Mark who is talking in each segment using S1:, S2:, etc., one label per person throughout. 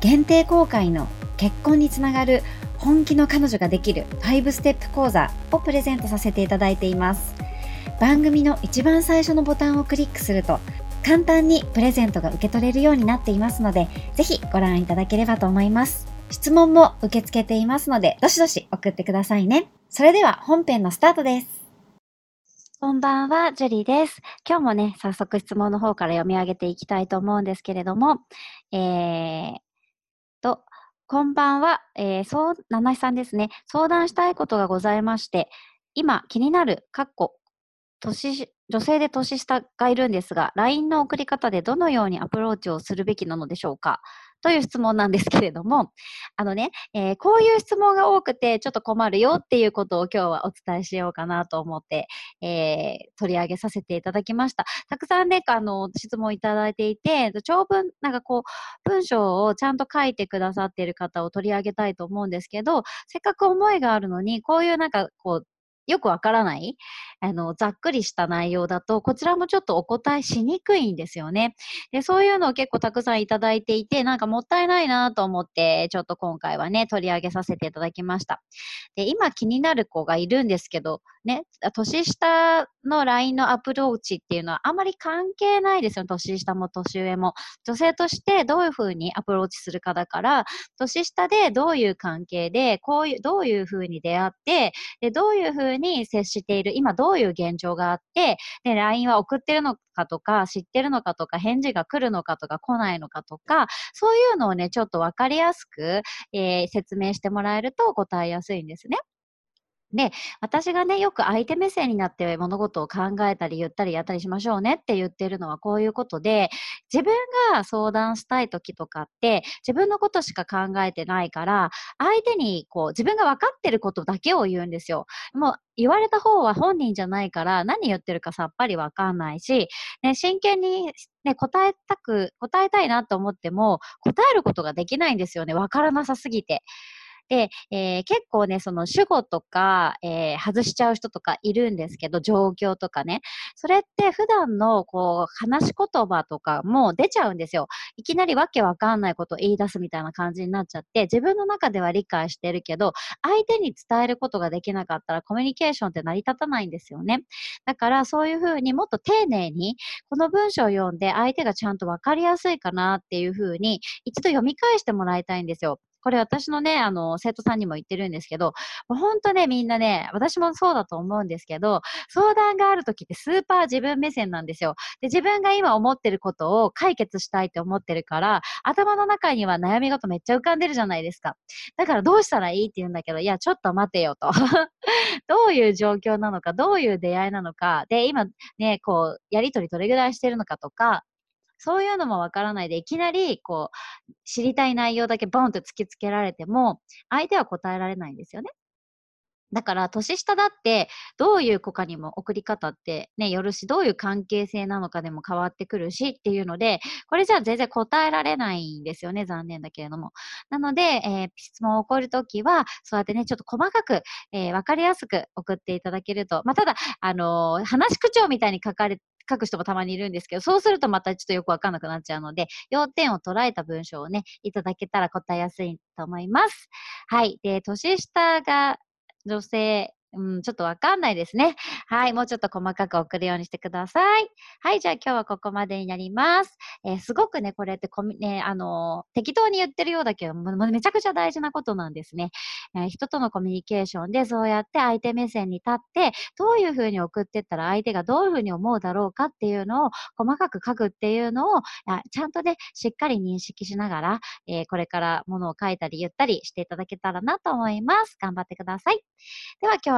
S1: 限定公開の結婚につながる本気の彼女ができる5ステップ講座をプレゼントさせていただいています。番組の一番最初のボタンをクリックすると簡単にプレゼントが受け取れるようになっていますのでぜひご覧いただければと思います。質問も受け付けていますのでどしどし送ってくださいね。それでは本編のスタートです。こんばんは、ジュリーです。今日もね、早速質問の方から読み上げていきたいと思うんですけれども、えー、と、こんばんは、えー、そう、七井さんですね。相談したいことがございまして、今気になる、かっこ、年、女性で年下がいるんですが、LINE の送り方でどのようにアプローチをするべきなのでしょうか？という質問なんですけれども、あのね、えー、こういう質問が多くてちょっと困るよっていうことを今日はお伝えしようかなと思って、えー、取り上げさせていただきました。たくさんね、あの、質問いただいていて、長文、なんかこう、文章をちゃんと書いてくださっている方を取り上げたいと思うんですけど、せっかく思いがあるのに、こういうなんかこう、よくわからない、あの、ざっくりした内容だと、こちらもちょっとお答えしにくいんですよね。で、そういうのを結構たくさんいただいていて、なんかもったいないなと思って、ちょっと今回はね、取り上げさせていただきました。で、今気になる子がいるんですけど、ね、年下の LINE のアプローチっていうのはあまり関係ないですよ。年下も年上も。女性としてどういうふうにアプローチするかだから、年下でどういう関係で、こういう、どういうふうに出会って、で、どういうふうに接している、今どういう現状があって、で、LINE は送ってるのかとか、知ってるのかとか、返事が来るのかとか、来ないのかとか、そういうのをね、ちょっとわかりやすく、えー、説明してもらえると答えやすいんですね。で、私がね、よく相手目線になって物事を考えたり言ったりやったりしましょうねって言ってるのはこういうことで、自分が相談したい時とかって、自分のことしか考えてないから、相手にこう、自分が分かってることだけを言うんですよ。もう言われた方は本人じゃないから、何言ってるかさっぱりわかんないし、ね、真剣にね、答えたく、答えたいなと思っても、答えることができないんですよね。わからなさすぎて。で、えー、結構ね、その主語とか、えー、外しちゃう人とかいるんですけど、状況とかね。それって普段のこう、話し言葉とかも出ちゃうんですよ。いきなりわけわかんないことを言い出すみたいな感じになっちゃって、自分の中では理解してるけど、相手に伝えることができなかったらコミュニケーションって成り立たないんですよね。だからそういうふうにもっと丁寧に、この文章を読んで相手がちゃんとわかりやすいかなっていうふうに、一度読み返してもらいたいんですよ。これ私のね、あの、生徒さんにも言ってるんですけど、ほんとね、みんなね、私もそうだと思うんですけど、相談がある時ってスーパー自分目線なんですよ。で、自分が今思ってることを解決したいって思ってるから、頭の中には悩み事めっちゃ浮かんでるじゃないですか。だからどうしたらいいって言うんだけど、いや、ちょっと待てよと。どういう状況なのか、どういう出会いなのか、で、今ね、こう、やりとりどれぐらいしてるのかとか、そういうのもわからないで、いきなり、こう、知りたい内容だけボンと突きつけられても、相手は答えられないんですよね。だから、年下だって、どういう子かにも送り方ってね、よるし、どういう関係性なのかでも変わってくるしっていうので、これじゃあ全然答えられないんですよね、残念だけれども。なので、えー、質問を起こるときは、そうやってね、ちょっと細かく、えー、わかりやすく送っていただけると。まあ、ただ、あのー、話し口調みたいに書かれ書く人もたまにいるんですけど、そうするとまたちょっとよくわかんなくなっちゃうので、要点を捉えた文章をね、いただけたら答えやすいと思います。はい。で、年下が女性
S2: うん、ちょっとわかんないですね。はい、もうちょっと細かく送るようにしてください。はい、じゃあ今日はここまでになります。えー、すごくね、これってコミ、ね、あのー、適当に言ってるようだけども、めちゃくちゃ大事なことなんですね。えー、人とのコミュニケーションでそうやって相手目線に立って、どういうふうに送ってったら相手がどういうふうに思うだろうかっていうのを細かく書くっていうのを、ちゃんとね、しっかり認識しながら、えこれからものを書いたり言ったりしていただけたらなと思います。頑張ってください。では今日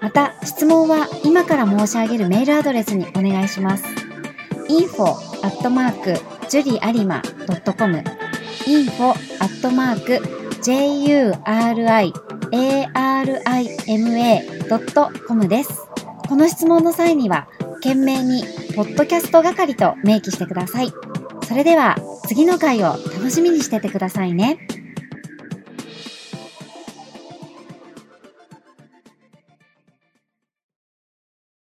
S2: また、質問は今から申し上げるメールアドレスにお願いします。info.juriarima.com info.juriarima.com です。この質問の際には、懸命に、ポッドキャスト係と明記してください。それでは、次の回を楽しみにしててくださいね。